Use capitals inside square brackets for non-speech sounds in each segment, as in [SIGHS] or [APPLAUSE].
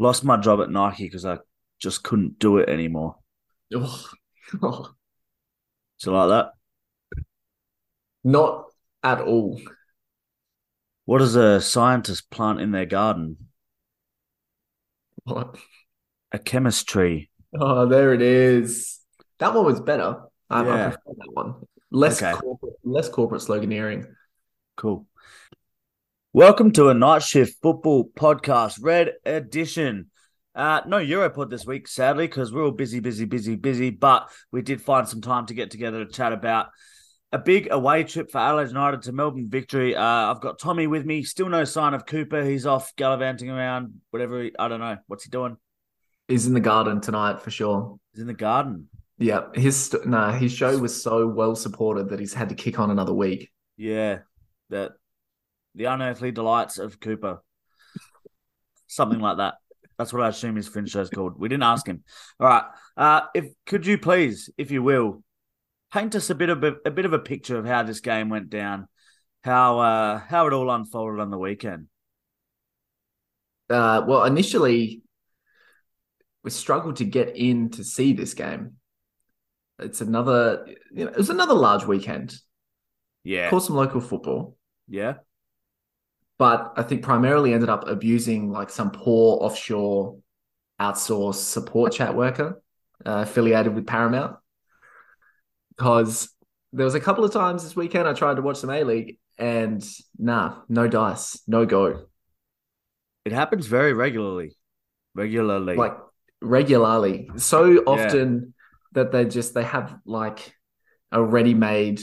Lost my job at Nike because I just couldn't do it anymore. Oh, [LAUGHS] oh, So like that. not at all. What does a scientist plant in their garden? What? A chemistry. Oh, there it is. That one was better. I, I Yeah. prefer that one. Less Okay. corporate, less corporate sloganeering. Cool. Welcome to a night shift football podcast, red edition. Uh, no Europod this week, sadly, because we're all busy, busy, busy, busy. But we did find some time to get together to chat about a big away trip for Adelaide United to Melbourne victory. Uh, I've got Tommy with me. Still no sign of Cooper. He's off gallivanting around, whatever. He, I don't know. What's he doing? He's in the garden tonight for sure. He's in the garden. Yeah, his st- nah, his show was so well supported that he's had to kick on another week. Yeah, that the unearthly delights of Cooper, something like that. That's what I assume his fringe show's called. We didn't ask him. All right. Uh, if could you please, if you will, paint us a bit of a, a bit of a picture of how this game went down, how uh, how it all unfolded on the weekend. Uh, well, initially, we struggled to get in to see this game. It's another, you know, it was another large weekend. Yeah, Caught some local football, yeah, but I think primarily ended up abusing like some poor offshore outsourced support chat worker uh, affiliated with Paramount. Because there was a couple of times this weekend I tried to watch some A League and nah, no dice, no go. it happens very regularly. Regularly, like regularly so often that they just they have like a ready-made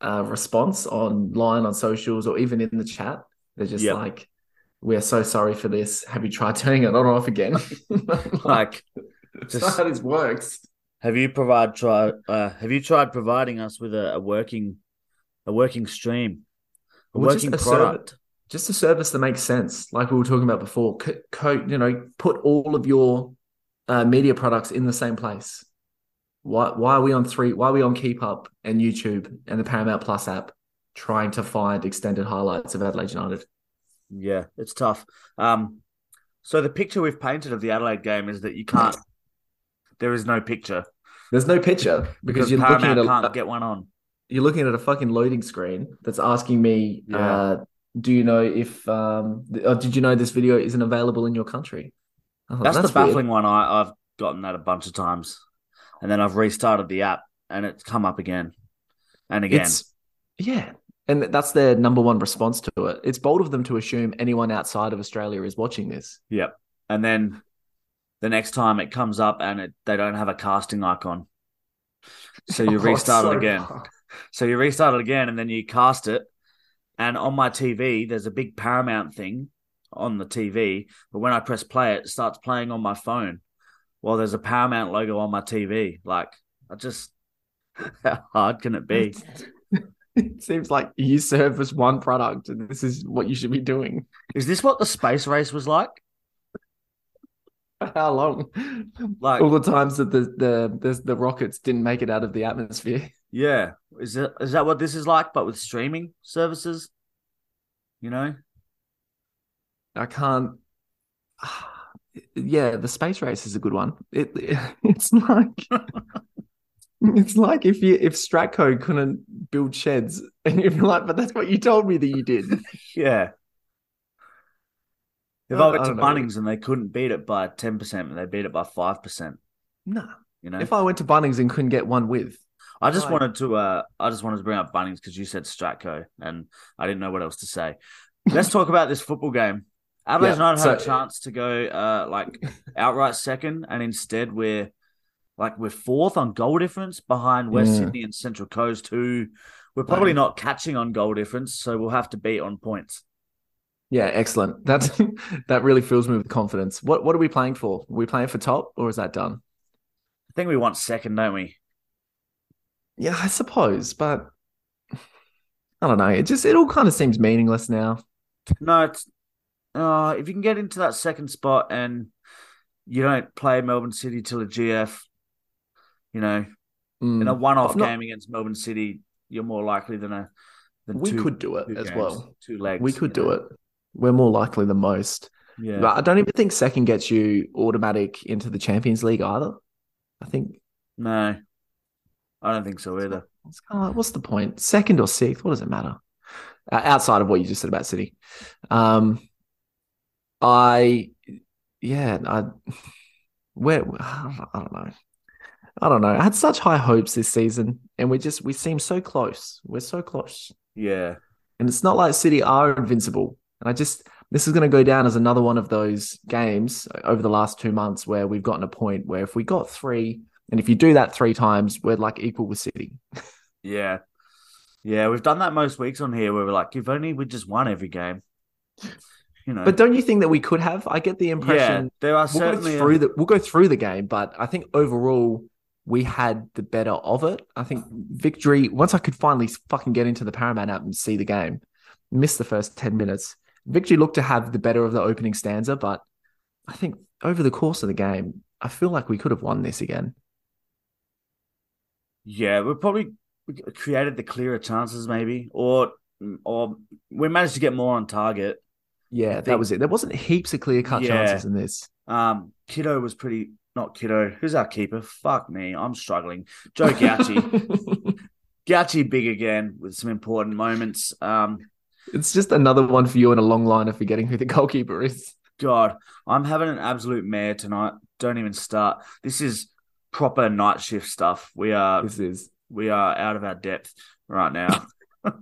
uh, response online on socials or even in the chat they're just Yep. like we're so sorry for this. Have you tried turning it on or off again? [LAUGHS] [LAUGHS] Like, just- how this works. Have you provide try uh, have you tried providing us with a, a working a working stream, a Well, just working a product? just a service that makes sense like we were talking about before. Co- co- you know put all of your uh, media products in the same place. Why why are we on three why are we on keep up and youtube and the paramount plus app trying to find extended highlights of adelaide united Yeah, it's tough. Um, so the picture we've painted of the Adelaide game is that you can't. There is no picture there's no picture because, because you're looking at a, can't get one on. you're looking at a fucking loading screen that's asking me Yeah. uh, do you know if um or did you know this video isn't available in your country thought, That's, the weird. baffling one. I, I've gotten that a bunch of times, and then I've restarted the app, and it's come up again and again. It's yeah, and that's their number one response to it. It's bold of them to assume anyone outside of Australia is watching this. Yep. And then the next time it comes up, and it, they don't have a casting icon, so you [LAUGHS] Oh, restart so it again. hard. So you restart it again and then you cast it. And on my TV, there's a big Paramount thing on the TV. But when I press play, it starts playing on my phone Well, there's a Paramount logo on my TV. Like, I just, [LAUGHS] how hard can it be? It seems like you service one product, and this is what you should be doing. Is this what the space race was like? How long? Like, All the times that the the the, the rockets didn't make it out of the atmosphere. yeah. Is that is that what this is like, but with streaming services? You know? I can't. [SIGHS] Yeah, the space race is a good one. It, [LAUGHS] it's like [LAUGHS] [LAUGHS] it's like if you if Stratco couldn't build sheds, [LAUGHS] and you're like, but that's what you told me that you did. [LAUGHS] Yeah. If I- I went to don't know. Bunnings and they couldn't beat it by 10%, and they beat it by 5%. No, You know? If I went to Bunnings and couldn't get one with, I just wanted to uh I just wanted to bring up Bunnings because you said Stratco and I didn't know what else to say. Let's talk about this football game. Adelaide Yeah, United had a chance to go uh like outright second and instead we're like we're fourth on goal difference behind West Yeah. Sydney and Central Coast who we're probably not catching on goal difference, so we'll have to beat on points. yeah, excellent. That's [LAUGHS] that really fills me with confidence. What what are we playing for? Are we playing for top, or is that done? I think we want second, don't we? Yeah, I suppose, but [SIGHS] I don't know. It just it all kind of seems meaningless now. No, it's uh if you can get into that second spot and you don't play Melbourne City till a GF, you know, Mm. in a one-off not- game against Melbourne City, you're more likely than a than we two, could do it as games, well. Two legs. We could do know. it. We're more likely than most. Yeah. But I don't even think second gets you automatic into the Champions League either. I think no, I don't think so either. it's kind of like, what's the point? Second or sixth? What does it matter? Uh, outside of what you just said about City, um, I yeah, I [SIGHS] where [SIGHS] I don't know. I don't know. I had such high hopes this season, and we just we seem so close. We're so close, Yeah. and it's not like City are invincible. And I just this is going to go down as another one of those games over the last two months where we've gotten a point where if we got three, and if you do that three times, we're like equal with City. Yeah. Yeah, we've done that most weeks on here where we're like, if only we just won every game. You know. But don't you think that we could have? I get the yeah, impression there are we'll go certainly through the we'll go through the game, but I think overall we had the better of it. I think victory once I could finally fucking get into the Paramount app and see the game, missed the first ten minutes. Victory looked to have the better of the opening stanza, but I think over the course of the game, I feel like we could have won this again. Yeah, we probably created the clearer chances, maybe, or or we managed to get more on target. Yeah, that was it. There wasn't heaps of clear cut Yeah. chances in this. Um, Kitto was pretty not Kitto. Who's our keeper? Fuck me, I'm struggling. Joe [LAUGHS] Gauci, Gauci big again with some important moments. Um, it's just another one for you in a long line of forgetting who the goalkeeper is. God, I'm having an absolute mare tonight. Don't even start. This is proper night shift stuff. We are This is. we are out of our depth right now. [LAUGHS] [LAUGHS]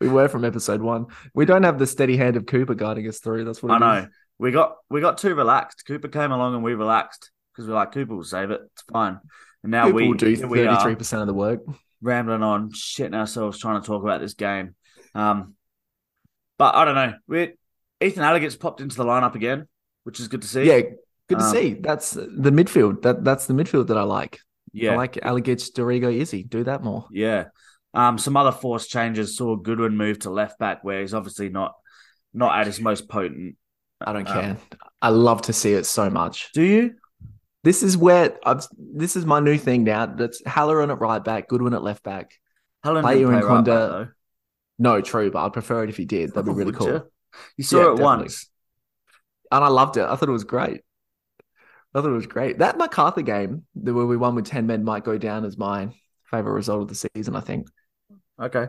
We were from episode one. We don't have the steady hand of Cooper guiding us through. That's what I know. is. We got we got too relaxed. Cooper came along and we relaxed because we're like Cooper will save it. It's fine. And now Cooper we will do thirty three percent of the work. rambling on, shitting ourselves trying to talk about this game. Um, but I don't know. We Ethan Alagich's popped into the lineup again, which is good to see. Yeah, good to Um, see. That's the midfield. That that's the midfield that I like. yeah, I like Alligator, Dorigo, Izzy. Do that more. yeah. Um, some other force changes. Saw Goodwin move to left back, where he's obviously not not at his most potent. I don't Um, care. I love to see it so much. Do you? This is where I've. This is my new thing now. That's Halloran at right back, Goodwin at left back. Helen Play didn't you in play right back, Conda. No, true, but I'd prefer it if he did. That'd be really cool. you? You saw Yeah, it definitely. once. and I loved it. I thought it was great. I thought it was great. That MacArthur game, where we won with ten men, might go down as my favorite result of the season. I think, Okay.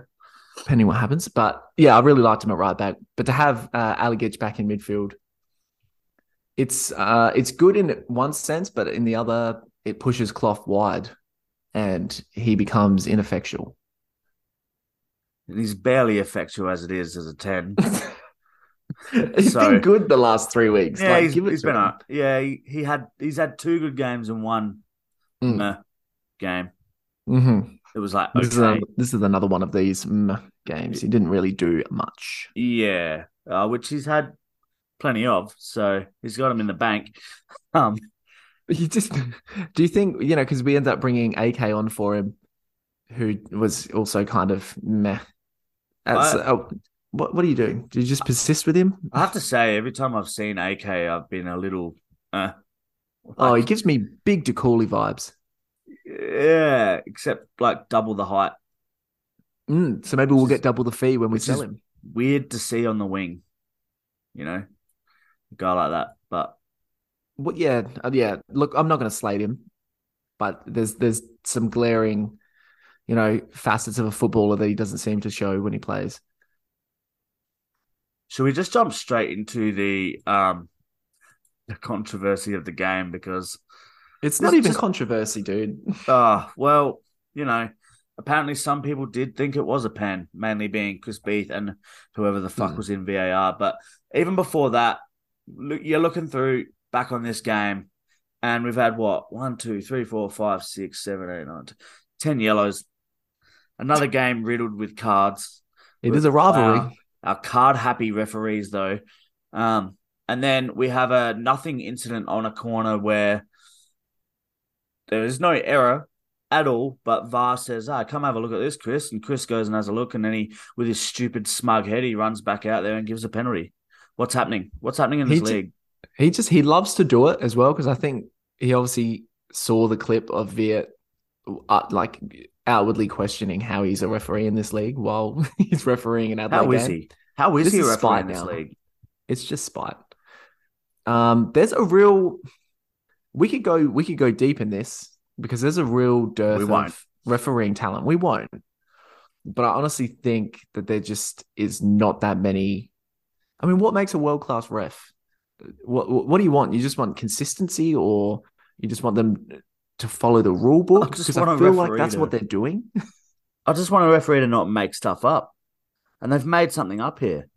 depending what happens. But yeah, I really liked him at right back. But to have uh, Ali back in midfield, it's uh, it's good in one sense, but in the other, it pushes Clough wide, and he becomes ineffectual. And he's barely effectual as it is as a 10. [LAUGHS] He's So- been good the last three weeks. yeah, Like, he's, he's been him. up. Yeah, he, he had he's had two good games and one Mm. meh game. Mhm. It was like This, is okay, a- this is another one of these mm, games. He didn't really do much. yeah, uh, which he's had plenty of. So he's got him in the bank. [LAUGHS] Um, You just do you think you know because we end up bringing AK on for him, who was also kind of meh. That's, I- oh, what what are you doing? Do you just persist with him? I have to say, every time I've seen AK, I've been a little. Uh, Oh, he gives me big DeCooley vibes. yeah, except like double the height. Mm, so maybe we'll get double the fee when we sell him. Weird to see on the wing, you know, guy like that. But What? Yeah, uh, yeah. Look, I'm not going to slate him, but there's there's some glaring, you know, facets of a footballer that he doesn't seem to show when he plays. Should we just jump straight into the um the controversy of the game because It's not even just- controversy, dude. uh [LAUGHS] well, you know, apparently some people did think it was a pen, mainly being Chris Beath and whoever the fuck Hmm. was in VAR. But even before that, look, you're looking through back on this game, and we've had what one, two, three, four, five, six, seven, eight, nine, ten, ten yellows. Another game riddled with cards. It is a rivalry. Our, our card happy referees though. Um, and then we have a nothing incident on a corner where there is no error at all, but VAR says, Ah, come have a look at this, Chris. And Chris goes and has a look, and then he with his stupid smug head, he runs back out there and gives a penalty. What's happening? What's happening in He this j- league? He just he loves to do it as well because I think he obviously saw the clip of Veart uh, like outwardly questioning how he's a referee in this league while [LAUGHS] he's refereeing an Adelaide How is game. he? How is This he a referee in this now. league? It's just spite. Um, there's a real. We could go. We could go deep in this because there's a real dearth of refereeing talent. We won't. But I honestly think that there just is not that many. I mean, what makes a world class ref? What What do you want? You just want consistency, or you just want them to follow the rule book? I Because I want feel like that's to- what they're doing. [LAUGHS] I just want a referee to not make stuff up. And they've made something up here.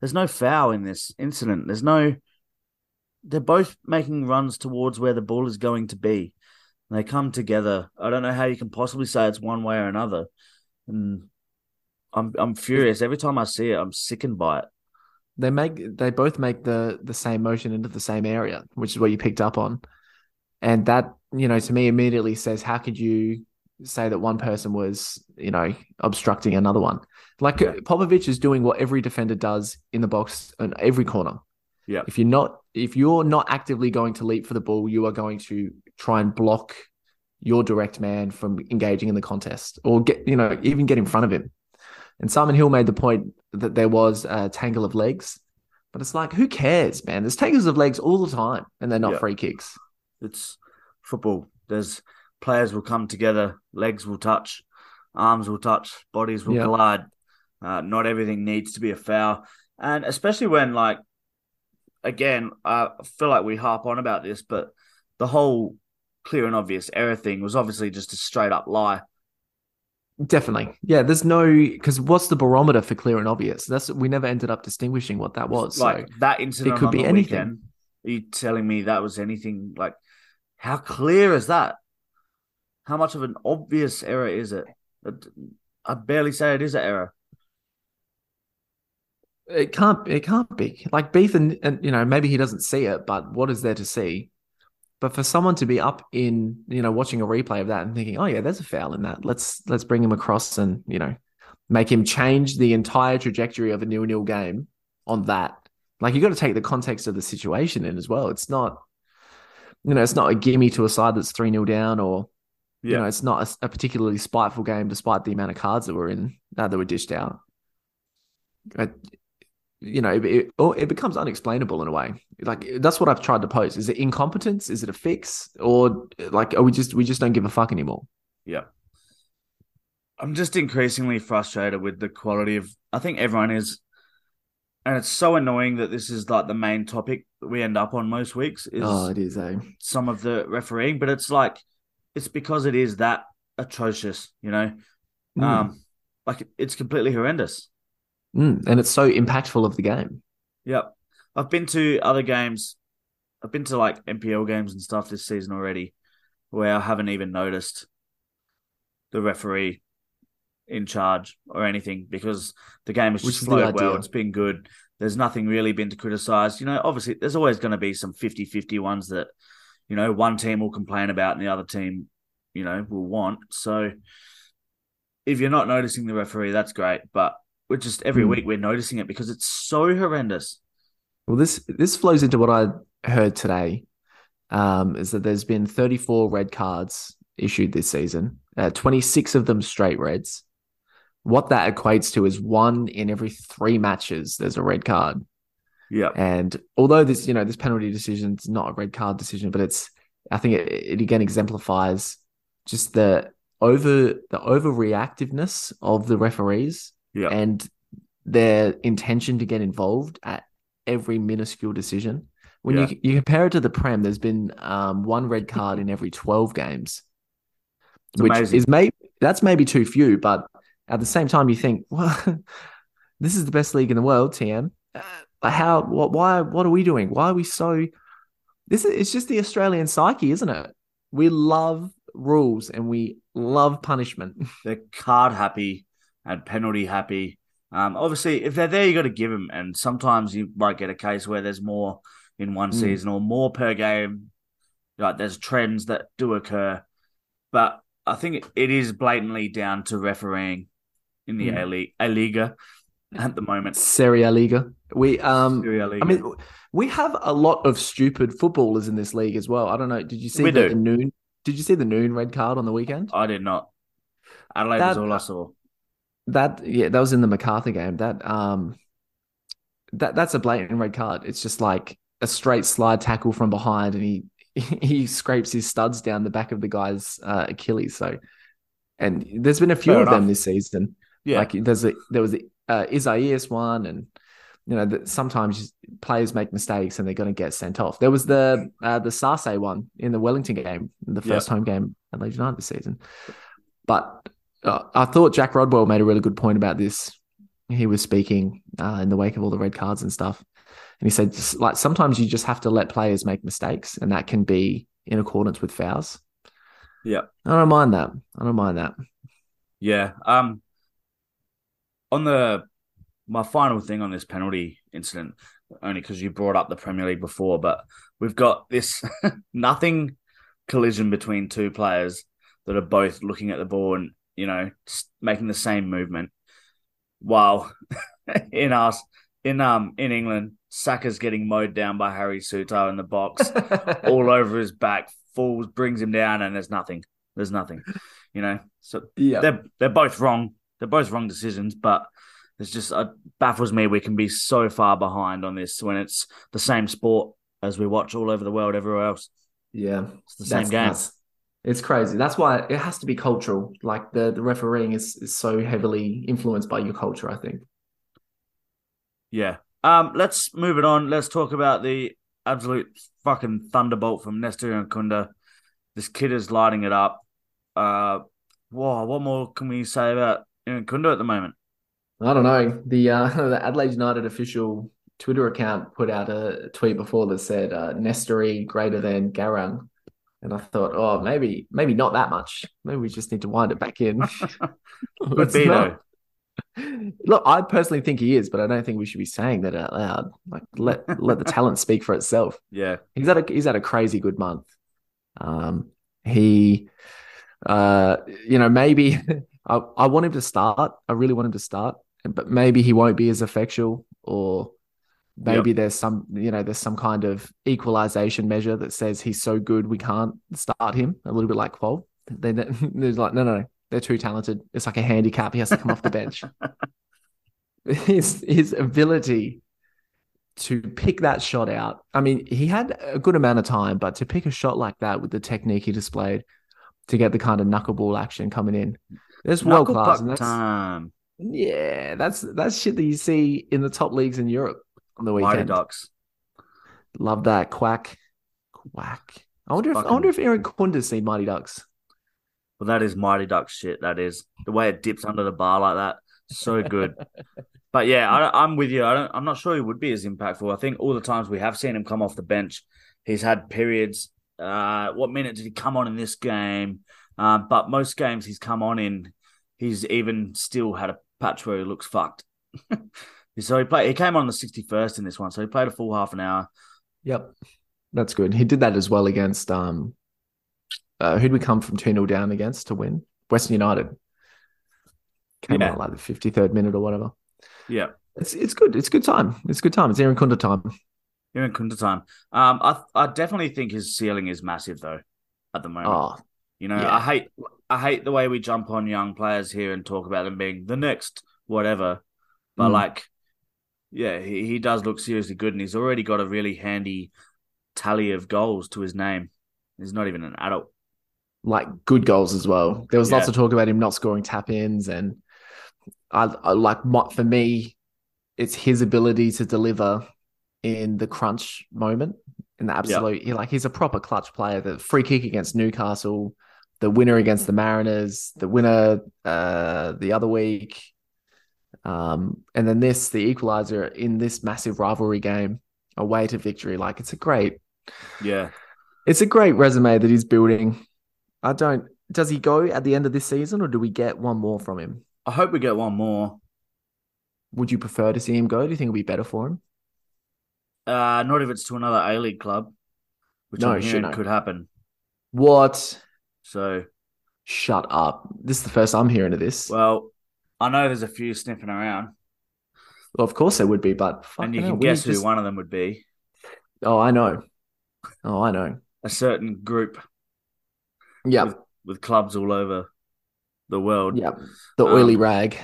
There's no foul in this incident. There's no. They're both making runs towards where the ball is going to be. And they come together. I don't know how you can possibly say it's one way or another. And I'm I'm furious. Every time I see it, I'm sickened by it. They make they both make the the same motion into the same area, which is what you picked up on. And that, you know, to me immediately says, how could you say that one person was, you know, obstructing another one? Like Yeah. Popovich is doing what every defender does in the box in every corner. Yeah. If you're not if you're not actively going to leap for the ball, you are going to try and block your direct man from engaging in the contest or get, you know, even get in front of him. And Simon Hill made the point that there was a tangle of legs, but it's like, who cares, man? There's tangles of legs all the time, and they're not Yeah. free kicks. It's football. There's players will come together, legs will touch, arms will touch, bodies will Yeah. collide. Uh, not everything needs to be a foul, and especially when like, again, I feel like we harp on about this, but the whole clear and obvious error thing was obviously just a straight up lie. Definitely, yeah. There's no because what's the barometer for clear and obvious? That's we never ended up distinguishing what that was. like so that incident it could be anything. weekend. Are you telling me that was anything like? How clear is that? How much of an obvious error is it? I barely say it is an error. it can't it can't be like Beef and, and you know maybe he doesn't see it, but what is there to see? But for someone to be up in you know watching a replay of that and thinking, oh yeah, there's a foul in that. Let's let's bring him across and you know make him change the entire trajectory of a nil nil game on that. Like you got to take the context of the situation in as well. It's not you know it's not a gimme to a side that's three 0 down or you know it's not a, a particularly spiteful game despite the amount of cards that were in uh, that were dished out. You know, it, it, or it becomes unexplainable in a way. Like that's what I've tried to pose. Is it incompetence? Is it a fix? Or like, are we just we just don't give a fuck anymore? Yeah. I'm just increasingly frustrated with the quality of I think everyone is and it's so annoying that this is like the main topic that we end up on most weeks is Oh, it is eh? some of the refereeing, but it's like it's because it is that atrocious, you know. Mm. Um like it's completely horrendous. Mm. And it's so impactful of the game. Yep. I've been to other games. I've been to like NPL games and stuff this season already where I haven't even noticed the referee in charge or anything because the game has Which just flowed well. It's been good. There's nothing really been to criticize. You know, obviously, there's always going to be some 50 50 ones that, you know, one team will complain about and the other team, you know, will want. So if you're not noticing the referee, that's great. But we're just every Hmm. week we're noticing it because it's so horrendous. Well, this this flows into what I heard today. Um, is that there's been 34 red cards issued this season, uh, 26 of them straight reds. What that equates to is one in every three matches. There's a red card. Yeah. And although this, you know, this penalty decision is not a red card decision, but it's, I think it, it again exemplifies just the over the overreactiveness of the referees Yeah. and their intention to get involved at every minuscule decision. When Yeah. you you compare it to the Prem, there's been um, one red card in every 12 games, It's which amazing. is maybe that's maybe too few, but at the same time, you think, well, [LAUGHS] this is the best league in the world, TM. Uh, how? What? Why? What are we doing? Why are we so? This is it's just the Australian psyche, isn't it? We love rules and we love punishment. [LAUGHS] They're card happy and penalty happy. Um, obviously, if they're there, you got to give them. And sometimes you might get a case where there's more in one Mm. season or more per game. Like there's trends that do occur, but I think it, is blatantly down to refereeing in the Mm. A League, Liga at the moment. Serie A Liga. We um Serie Liga. I mean we have a lot of stupid footballers in this league as well. I don't know. Did you see the, do. noon did you see the noon red card on the weekend? I did not. Adelaide That- was all I saw. That yeah, that was in the MacArthur game. That um that that's a blatant red card. It's just like a straight slide tackle from behind, and he [LAUGHS] he scrapes his studs down the back of the guy's uh, Achilles. So, and there's been a few Fair of enough. them this season. Yeah. Like there's a there was the uh, Isaias one, and you know that sometimes players make mistakes and they're going to get sent off. There was the uh, the Sase one in the Wellington game, the first home game at Leeds United this season. But uh, I thought Jack Rodwell made a really good point about this. He was speaking uh, in the wake of all the red cards and stuff, and he said, just, like sometimes you just have to let players make mistakes, and that can be in accordance with fouls. Yeah. I don't mind that. I don't mind that. Yeah. Um on the my final thing on this penalty incident, only because you brought up the Premier League before, but we've got this [LAUGHS] nothing collision between two players that are both looking at the ball and you know making the same movement. While [LAUGHS] in us in um in England, Saka's getting mowed down by Harry Souttar in the box, [LAUGHS] all over his back, falls, brings him down, and there's nothing. There's nothing. You know, so yeah. they're they're both wrong. They're both wrong decisions, but it's just uh, baffles me we can be so far behind on this when it's the same sport as we watch all over the world everywhere else. Yeah. It's the same That's game. nuts. It's crazy. That's why it has to be cultural. Like the, the refereeing is, is so heavily influenced by your culture, I think. Yeah. Um. Let's move it on. Let's talk about the absolute fucking thunderbolt from Nestory Irankunda. This kid is lighting it up. Uh. Whoa. What more can we say about Kunda at the moment? I don't know. The uh, [LAUGHS] the Adelaide United official Twitter account put out a tweet before that said uh, Nestory greater than Garang. And I thought, oh, maybe maybe not that much. Maybe we just need to wind it back in. [LAUGHS] Could be though. Look, I personally think he is, but I don't think we should be saying that out loud. Like let [LAUGHS] let the talent speak for itself. Yeah. He's had a he's had a crazy good month. Um, he, uh, you know, maybe [LAUGHS] I I want him to start. I really want him to start, but maybe he won't be as effectual, or maybe there's some you know there's some kind of equalization measure that says he's so good we can't start him. A little bit like Kuol. Then [LAUGHS] there's like no no no they're too talented. It's like a handicap. He has to come off the bench. [LAUGHS] His his ability to pick that shot out. I mean, he had a good amount of time, but to pick a shot like that with the technique he displayed to get the kind of knuckleball action coming in, that's world class. time. yeah, that's that's shit that you see in the top leagues in Europe on the Mighty weekend. Ducks. Love that quack, quack. I wonder if I wonder if Irankunda's seen Mighty Ducks. Well, that is Mighty Ducks shit. That is the way it dips under the bar like that. So good. [LAUGHS] but yeah, I, I'm with you. I don't. I'm not sure he would be as impactful. I think all the times we have seen him come off the bench, he's had periods. Uh, what minute did he come on in this game? Uh, but most games he's come on in, he's even still had a patch where he looks fucked. [LAUGHS] so he played. He came on the 61st in this one, so he played a full half an hour. Yep, that's good. He did that as well against um, uh, who'd we come from two 0 down against to win? Western United. Came Yeah. on like the fifty third minute or whatever. Yeah, It's it's good. It's good time. It's good time. It's Irankunda time. you're in time. Um, I I definitely think his ceiling is massive though, at the moment. Oh, You know, Yeah. I hate I hate the way we jump on young players here and talk about them being the next whatever. But Mm. like, yeah, he, he does look seriously good, and he's already got a really handy tally of goals to his name. He's not even an adult. like good goals as well. There was lots Yeah. of talk about him not scoring tap ins, and I, I like my, for me, it's his ability to deliver in the crunch moment, in the absolute. He, like he's a proper clutch player. The free kick against Newcastle, the winner against the Mariners, the winner uh, the other week, um, and then this the equalizer in this massive rivalry game, a way to victory. Like it's a great Yeah, it's a great resume that he's building. I don't. Does he go at the end of this season, or do we get one more from him? I hope we get one more. Would you prefer to see him go? Do you think it would be better for him? Uh, not if it's to another A League club, which No, hearing no. could happen. What? So, Shut up. This is the first I'm hearing of this. Well, I know there's a few sniffing around, Well, of course there would be, but and you can guess who just- one of them would be. Oh, I know. Oh, I know. A certain group Yeah, with clubs all over the world. yeah. The oily Um, rag.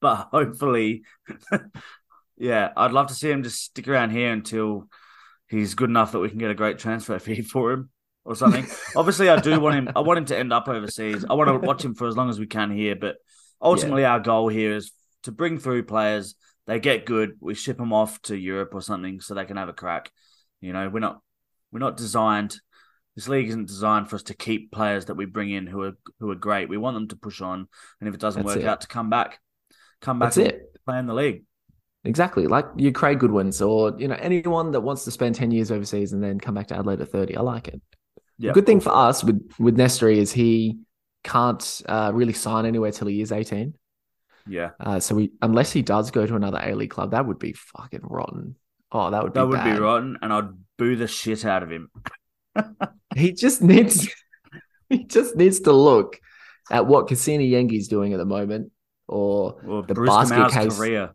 but hopefully, [LAUGHS] yeah, I'd love to see him just stick around here until he's good enough that we can get a great transfer [LAUGHS] fee for him or something. [LAUGHS] Obviously, I do want him. I want him to end up overseas. I want to watch him for as long as we can here. But ultimately, yeah. our goal here is to bring through players. They get good. We ship them off to Europe or something so they can have a crack. You know, we're not we're not designed. This league isn't designed for us to keep players that we bring in who are who are great. We want them to push on, and if it doesn't That's work it. out, to come back, come back. That's it. Play in the league. Exactly, like you Craig Goodwins, or you know anyone that wants to spend ten years overseas and then come back to Adelaide at thirty. I like it. Yeah. Good thing for us with with Nestory is he can't uh, really sign anywhere till he is eighteen. Yeah. Uh, so we unless he does go to another A League club, that would be fucking rotten. Oh, that would that be would bad. be rotten, and I'd boo the shit out of him. [LAUGHS] he just needs [LAUGHS] he just needs to look at what Kusini Yengi's doing at the moment, or the Bruce basket Kamau's case. Career.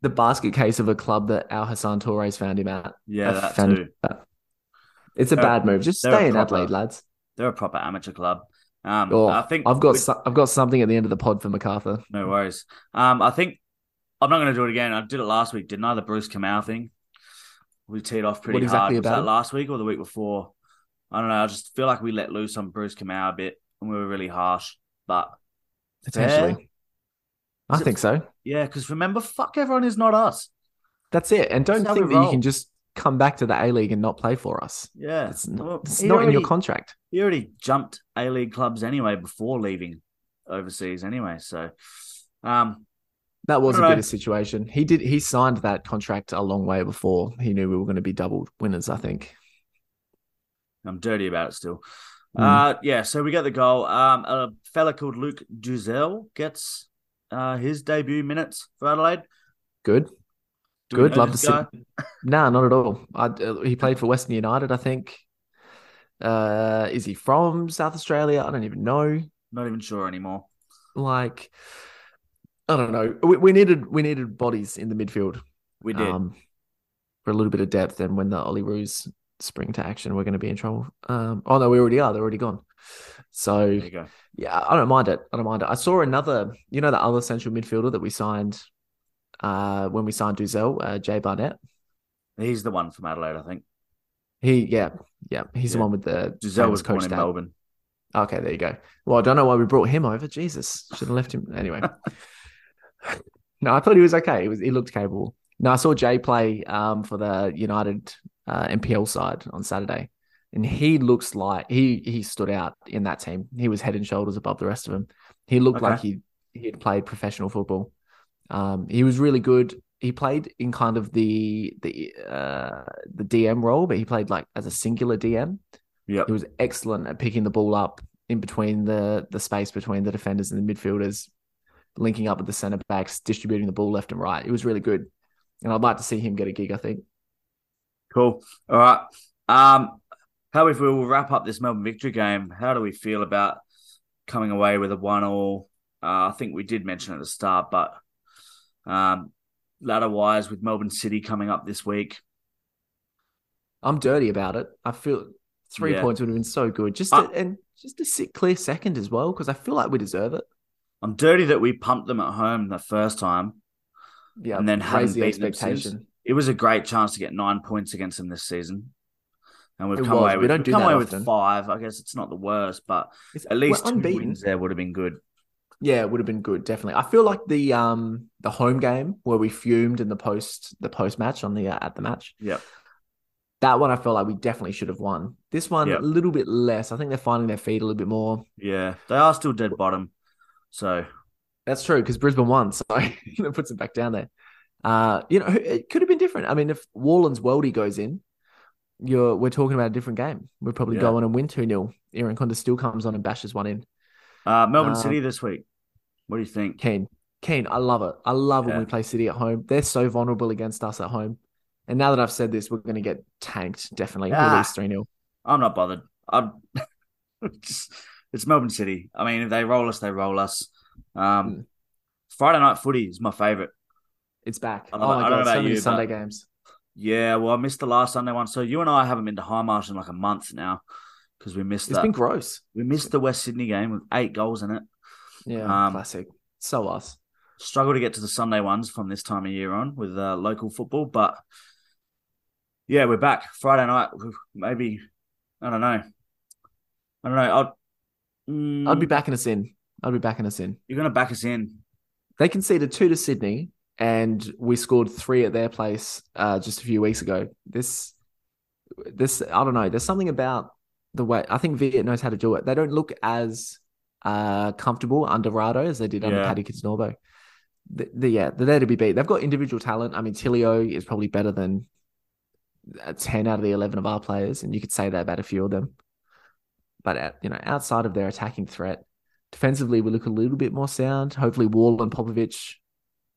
The basket case of a club that Al Hassan Toure found him at. Yeah, that too. It's a they're, bad move. Just stay in Adelaide, lads. They're a proper amateur club. Um, oh, I think I've got with, I've got something at the end of the pod for Macarthur. No worries. Um, I think I'm not going to do it again. I did it last week, didn't I? The Bruce Kamau thing. We teed off pretty exactly hard. Was that last week or the week before? I don't know. I just feel like we let loose on Bruce Kamau a bit, and we were really harsh. But potentially, fair? I think so. Yeah, because remember, fuck everyone is not us. That's it. And don't think that roll. you can just come back to the A League and not play for us. Yeah, it's not, well, it's not already, in your contract. He already jumped A League clubs anyway before leaving overseas anyway. So, um, that was a know. bit of situation. He did. He signed that contract a long way before he knew we were going to be double winners. I think. I'm dirty about it still. Mm. Uh, yeah. So we get the goal. Um, a fella called Luke Duzel gets uh his debut minutes for Adelaide. Good. Do Good. Love to see. nah, not at all. I, uh, he played for Western United, I think. Uh, is he from South Australia? I don't even know. Not even sure anymore. Like, I don't know. We, we needed we needed bodies in the midfield. We did um, for a little bit of depth. And when the Olyroos spring to action, we're going to be in trouble. Um, oh no, we already are. They're already gone. So yeah, I don't mind it. I don't mind it. I saw another, you know, the other central midfielder that we signed uh, when we signed Duzel, uh, Jay Barnett. He's the one from Adelaide, I think. He, yeah, yeah, he's yeah. the one with the Duzel was born in Melbourne. Okay, there you go. Well, I don't know why we brought him over. Jesus, should have left him anyway. [LAUGHS] no, I thought he was okay. He was he looked capable. No, I saw Jay play um, for the United uh, NPL side on Saturday, and he looks like he he stood out in that team. He was head and shoulders above the rest of them. He looked okay. like he he had played professional football. Um, he was really good. He played in kind of the the uh, the DM role, but he played like as a singular DM. Yeah, he was excellent at picking the ball up in between the the space between the defenders and the midfielders, linking up with the centre backs, distributing the ball left and right. It was really good, and I'd like to see him get a gig. I think. Cool. All right. Um, how if we will wrap up this Melbourne victory game? How do we feel about coming away with a one all? Uh, I think we did mention at the start, but um, ladder wise with Melbourne City coming up this week. I'm dirty about it. I feel three yeah. points would have been so good. Just to, and just to sit clear second as well because I feel like we deserve it. I'm dirty that we pumped them at home the first time. Yeah, and then haven't the beaten expectation. Them since. It was a great chance to get nine points against them this season. And we've it come was. away with, we don't do come away often. with five. I guess it's not the worst, but it's, at least two wins there would have been good. Yeah, it would have been good, definitely. I feel like the um the home game where we fumed in the post the post match on the uh, at the match. Yeah. That one I felt like we definitely should have won. This one yep. a little bit less. I think they're finding their feet a little bit more. Yeah, they are still dead bottom. So that's true because Brisbane won, [LAUGHS] so it puts it back down there. Uh, you know, it could have been different. I mean, if Worland's Weldy goes in, you're we're talking about a different game. We'd probably yeah. go on and win 2 0. Irankunda still comes on and bashes one in. Uh, Melbourne uh, City this week. What do you think? Keen. Keen. I love it. I love yeah. when we play City at home. They're so vulnerable against us at home. And now that I've said this, we're going to get tanked, definitely. Ah, 3 0. I'm not bothered. I'm [LAUGHS] just, it's Melbourne City. I mean, if they roll us, they roll us. Um, mm. Friday night footy is my favorite. It's back. oh my god, so many you, Sunday games. Yeah, well, I missed the last Sunday one. So you and I haven't been to Hindmarsh in like a month now because we missed. It's that. been gross. We missed the West Sydney game with eight goals in it. Yeah, um, classic. So us. Struggle to get to the Sunday ones from this time of year on with uh, local football, but Yeah, we're back Friday night. Maybe I don't know. I don't know. I'll, mm, I'd be backing us in. I'd be backing us in. You're gonna back us in. They conceded two to Sydney, and we scored three at their place uh, just a few weeks ago. This, this, I don't know. There's something about the way I think Veart knows how to do it. They don't look as uh, comfortable under Rado as they did under Yeah. Paddy Kisnorbo. The, the, yeah, they're there to be beat. They've got individual talent. I mean, Tilio is probably better than uh, 10 out of the 11 of our players, and you could say that about a few of them. But, uh, you know, outside of their attacking threat, defensively, we look a little bit more sound. Hopefully, Wall and Popovich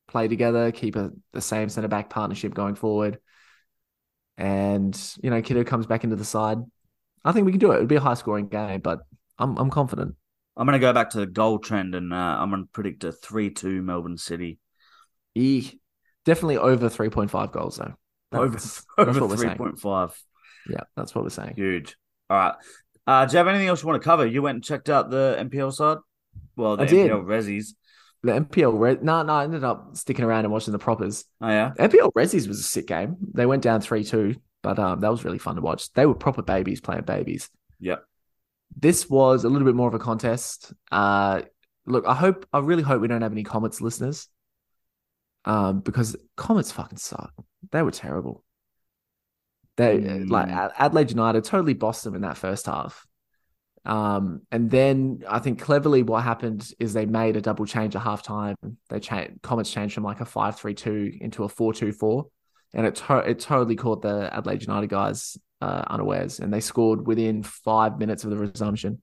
play together, keep a, the same centre back partnership going forward. And, you know, Kitto comes back into the side. I think we can do it. It'll be a high scoring game, but I'm, I'm confident. I'm gonna go back to the goal trend, and uh, I'm gonna predict a three-two Melbourne City. E, definitely over 3.5 goals, though. Over That's- [LAUGHS] over what we're three saying. point five. Yeah, that's what we're saying. Huge. All right. Uh, do you have anything else you want to cover? You went and checked out the NPL side. Well, the I did. NPL Rezzies. The NPL, Re- no, no, I ended up sticking around and watching the propers. Oh yeah. NPL Rezzies was a sick game. They went down 3 2, but um, that was really fun to watch. They were proper babies playing babies. Yep. This was a little bit more of a contest. Uh, look, I hope, I really hope we don't have any Comets listeners um, because Comets fucking suck. They were terrible. They Mm. like Adelaide United totally bossed them in that first half. Um, and then I think cleverly what happened is they made a double change at halftime. They changed Comets changed from like a 5-3-2 into a 4-2-4. And it to- it totally caught the Adelaide United guys uh, unawares. And they scored within five minutes of the resumption.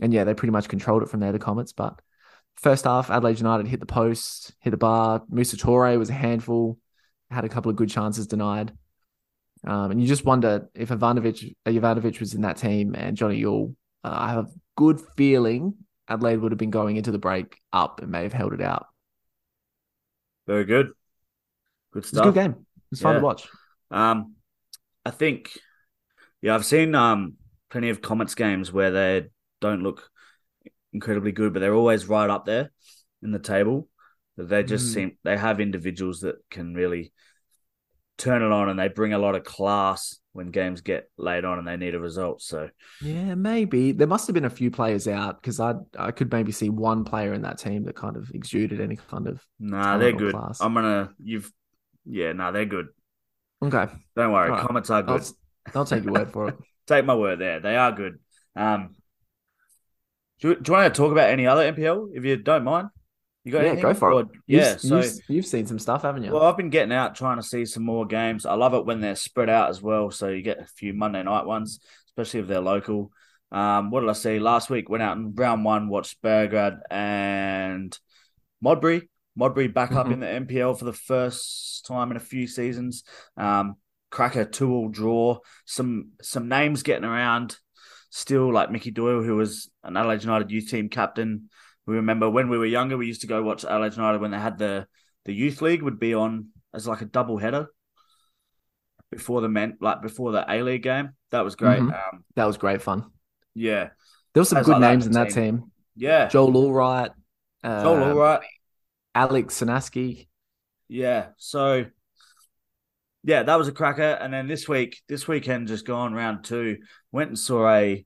And yeah, they pretty much controlled it from there, the Comets. But first half, Adelaide United hit the post, hit the bar. Musa Toure was a handful, had a couple of good chances denied. Um, and you just wonder if Ivanovic, Ivanovic was in that team and Johnny Yull, uh, I have a good feeling Adelaide would have been going into the break up and may have held it out. Very good. Good It's a stuff. good game. It's fun Yeah. to watch. Um, I think, yeah, I've seen um plenty of Comets games where they don't look incredibly good, but they're always right up there in the table. They just Mhm. seem they have individuals that can really turn it on, and they bring a lot of class when games get laid on and they need a result. So Yeah, maybe there must have been a few players out because I I could maybe see one player in that team that kind of exuded any kind of nah, they're good. class. I'm gonna you've yeah, nah, they're good. okay. Don't worry, All right. Comets are I'll, good. I'll take your word for it. [LAUGHS] Take my word there. They are good. Um, do, you- do you want to talk about any other NPL if you don't mind? You got yeah, anything? go for Or- it. yeah, you've, so you've, you've seen some stuff, haven't you? well, I've been getting out trying to see some more games. I love it when they're spread out as well. So you get a few Monday night ones, especially if they're local. Um, what did I see last week? Went out in round one, watched Belgrade and Modbury. Modbury back up Mhm. in the NPL for the first time in a few seasons. Um, cracker two all draw. Some some names getting around still, like Mickey Doyle, who was an Adelaide United youth team captain. We remember when we were younger, we used to go watch Adelaide United when they had the the youth league would be on as like a double header before the men like before the A League game. That was great. Mhm. Um, that was great fun. yeah, There was some Players good like names in in the that team. team. yeah. Joel Allwright, uh, Joel, all right. Alex Sanaski. Yeah. So yeah, that was a cracker. And then this week, this weekend just gone round two, went and saw a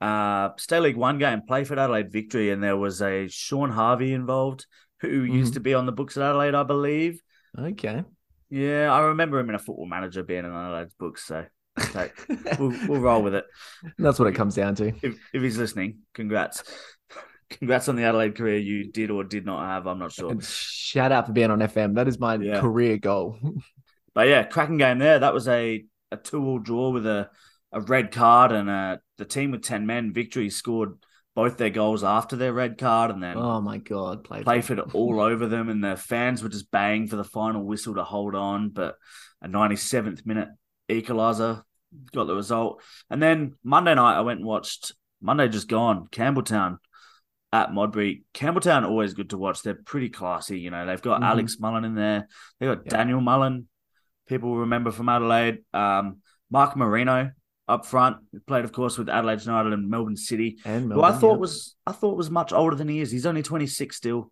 uh State League One game, Playford Adelaide victory, and there was a Sean Harvey involved who used Mhm. to be on the books at Adelaide, I believe. Okay. Yeah, I remember him in a football manager being in Adelaide's books, so okay, [LAUGHS] we'll, we'll roll with it. That's what it comes down to. If if he's listening, congrats. Congrats on the Adelaide career you did or did not have. I'm not sure. And shout out for being on FM. That is my Yeah. career goal. [LAUGHS] But yeah, cracking game there. That was a, a two all draw with a, a red card and uh the team with ten men. Victory scored both their goals after their red card and then oh my god, play Playford all over them and the fans were just baying for the final whistle to hold on. But a 97th minute equaliser got the result. And then Monday night I went and watched Monday just gone, Campbelltown at Modbury. Campbelltown always good to watch. They're pretty classy, you know. They've got Mhm. Alex Mullen in there. They got Yeah. Daniel Mullen. People remember from Adelaide. Um, Mark Marino up front, played of course with Adelaide United and Melbourne City. And Who I thought yeah. was I thought was much older than he is. He's only 26 still.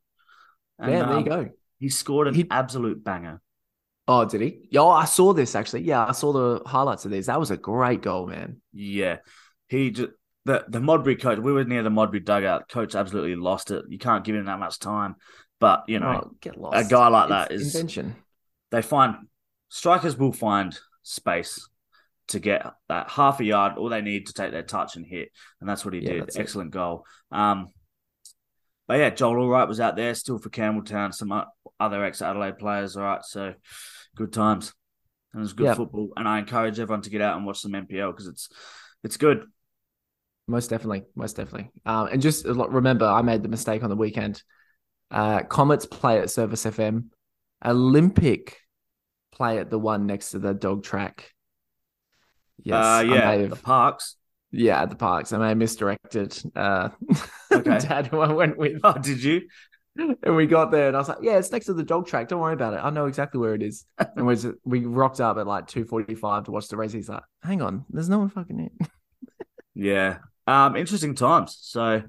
And, yeah, there you um, go. He scored an He- absolute banger. Oh, did he? Yeah, oh, I saw this actually. Yeah, I saw the highlights of this. That was a great goal, man. Yeah, he just the the Modbury coach. We were near the Modbury dugout. Coach absolutely lost it. You can't give him that much time. But you know, get lost. a guy like It's that is invention. they find strikers will find space to get that half a yard. All they need to take their touch and hit, and that's what he Yeah, did. that's it. Excellent goal. Um, but yeah, Joel Allwright was out there still for Campbelltown. Some other ex Adelaide players. All right, so good times. And it was good Yeah. football, and I encourage everyone to get out and watch some NPL because it's it's good. Most definitely, most definitely. Um, and just remember, I made the mistake on the weekend. Uh, Comets play at Service FM. Olympic play at the one next to the dog track. Yes, uh, yeah, may the parks. yeah, at the parks. I may have misdirected uh, [LAUGHS] Okay. dad who I went with. Oh, did you? And we got there, and I was like, "Yeah, it's next to the dog track. Don't worry about it. I know exactly where it is." [LAUGHS] And we just, we rocked up at like two forty five to watch the race. He's like, "Hang on, there's no one fucking here." [LAUGHS] Yeah. Um, interesting times. So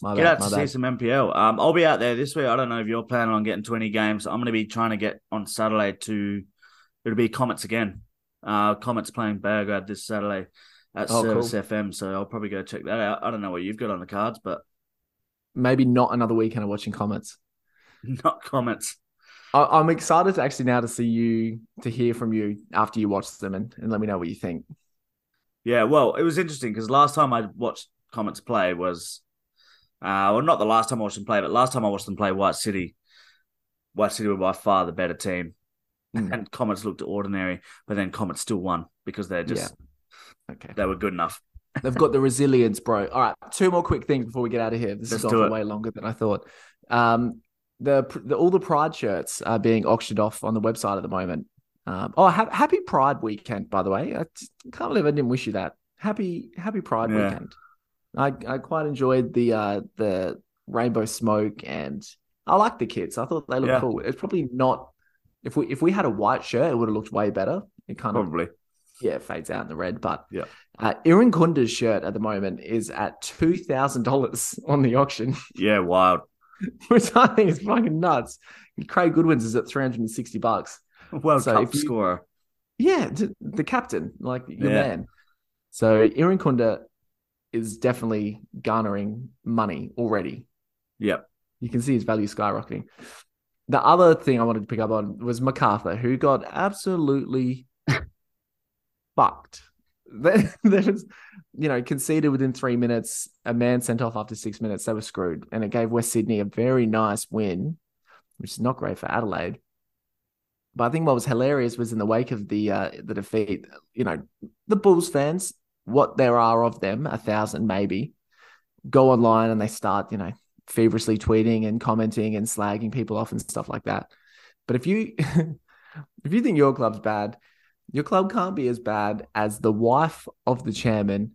My Get bad, out to see some NPL. Um, I'll be out there this week. I don't know if you're planning on getting 20 games. I'm going to be trying to get on Saturday to. It'll be Comets again. Uh, Comets playing Beograd this Saturday at Oh, Service cool. FM. So I'll probably go check that out. I don't know what you've got on the cards, but Maybe not another weekend of watching comments. [LAUGHS] not Comets. I, I'm excited to actually now to see you to hear from you after you watch them and, and let me know what you think. Yeah, well, it was interesting because last time I watched Comets play was, uh, well, not the last time I watched them play, but last time I watched them play White City. White City were by far the better team, Mm. and Comets looked ordinary, but then Comets still won because they're just Okay. they were good enough. They've got the resilience, bro. All right, two more quick things before we get out of here. This Let's has do gone it. for way longer than I thought. Um, the, the all the Pride shirts are being auctioned off on the website at the moment. Um, oh, ha- happy Pride weekend, by the way. I can't believe I didn't wish you that. Happy Happy Pride Yeah. weekend. I I quite enjoyed the uh the rainbow smoke and I like the kids. I thought they looked Yeah. cool. It's probably not if we if we had a white shirt, it would have looked way better. It kind of Probably. yeah, it fades out in the red. But Yeah. uh, Irankunda's shirt at the moment is at two thousand dollars on the auction, Yeah, wild. [LAUGHS] which I think is fucking nuts. Craig Goodwin's is at three hundred and sixty bucks. [LAUGHS] World So Cup you- scorer. Yeah, the captain, like your Yeah. man. So Irankunda is definitely garnering money already. Yep. You can see his value skyrocketing. The other thing I wanted to pick up on was MacArthur, who got absolutely [LAUGHS] fucked. [LAUGHS] There there was, you know, conceded within three minutes. A man sent off after six minutes. They were screwed, and it gave West Sydney a very nice win, which is not great for Adelaide. But I think what was hilarious was in the wake of the uh, the defeat, you know, the Bulls fans, what there are of them, a thousand maybe, go online and they start, you know, feverishly tweeting and commenting and slagging people off and stuff like that. But if you [LAUGHS] if you think your club's bad, your club can't be as bad as the wife of the chairman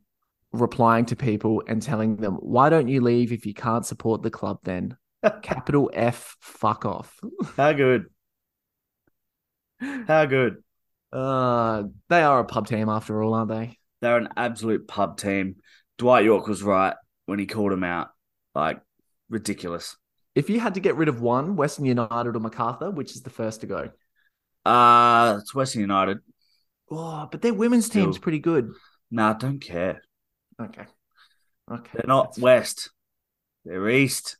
replying to people and telling them, "Why don't you leave if you can't support the club?" Then [LAUGHS] capital F, fuck off. [LAUGHS] How good? How good? Uh, they are a pub team after all, aren't they? They're an absolute pub team. Dwight Yorke was right when he called him out. Like ridiculous. If you had to get rid of one, Western United or Macarthur, which is the first to go? Uh it's Western United. Oh, but their women's team's pretty good. Nah, don't care. Okay. Okay. They're not West. They're East.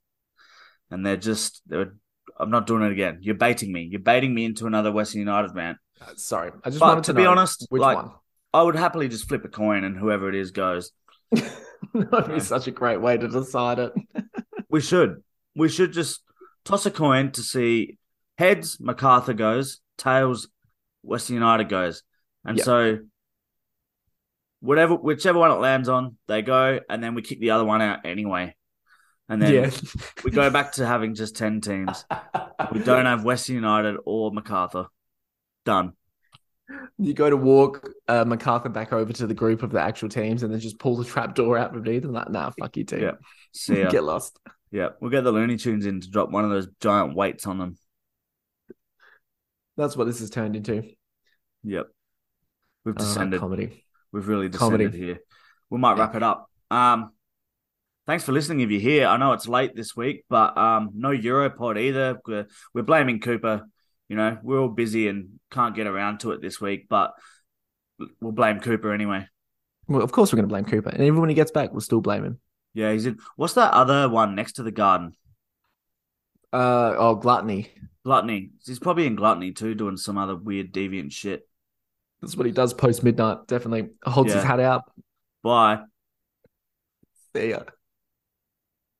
And they're just they're I'm not doing it again. You're baiting me. You're baiting me into another Western United man. Uh, Sorry. I just But wanted to to, be honest, which like- one? I would happily just flip a coin and whoever it is goes. [LAUGHS] that would No. be such a great way to decide it. [LAUGHS] We should. We should just toss a coin to see heads, MacArthur goes, tails, Western United goes. And Yep. so whatever whichever one it lands on, they go, and then we kick the other one out anyway. And then yeah. we go back to having just ten teams. We don't have Western United or MacArthur. Done. You go to walk uh, MacArthur back over to the group of the actual teams and then just pull the trap door out from either. Like, nah, fuck you team. Yeah. See ya. [LAUGHS] Get lost. yeah, we'll get the Looney Tunes in to drop one of those giant weights on them. That's what this has turned into. Yep. We've Uh, descended. comedy. We've really descended Comedy. here. We might wrap it up. Um, thanks for listening. If you're here, I know it's late this week, but um, no Europod either. We're, we're blaming Cooper. You know, we're all busy and can't get around to it this week, but we'll blame Cooper anyway. Well, of course we're going to blame Cooper, and even when he gets back, we'll still blame him. Yeah, he's in. What's that other one next to the garden? Uh oh, gluttony. Gluttony. He's probably in gluttony too, doing some other weird deviant shit. That's what he does post midnight. Definitely holds his hat out. Bye. See ya.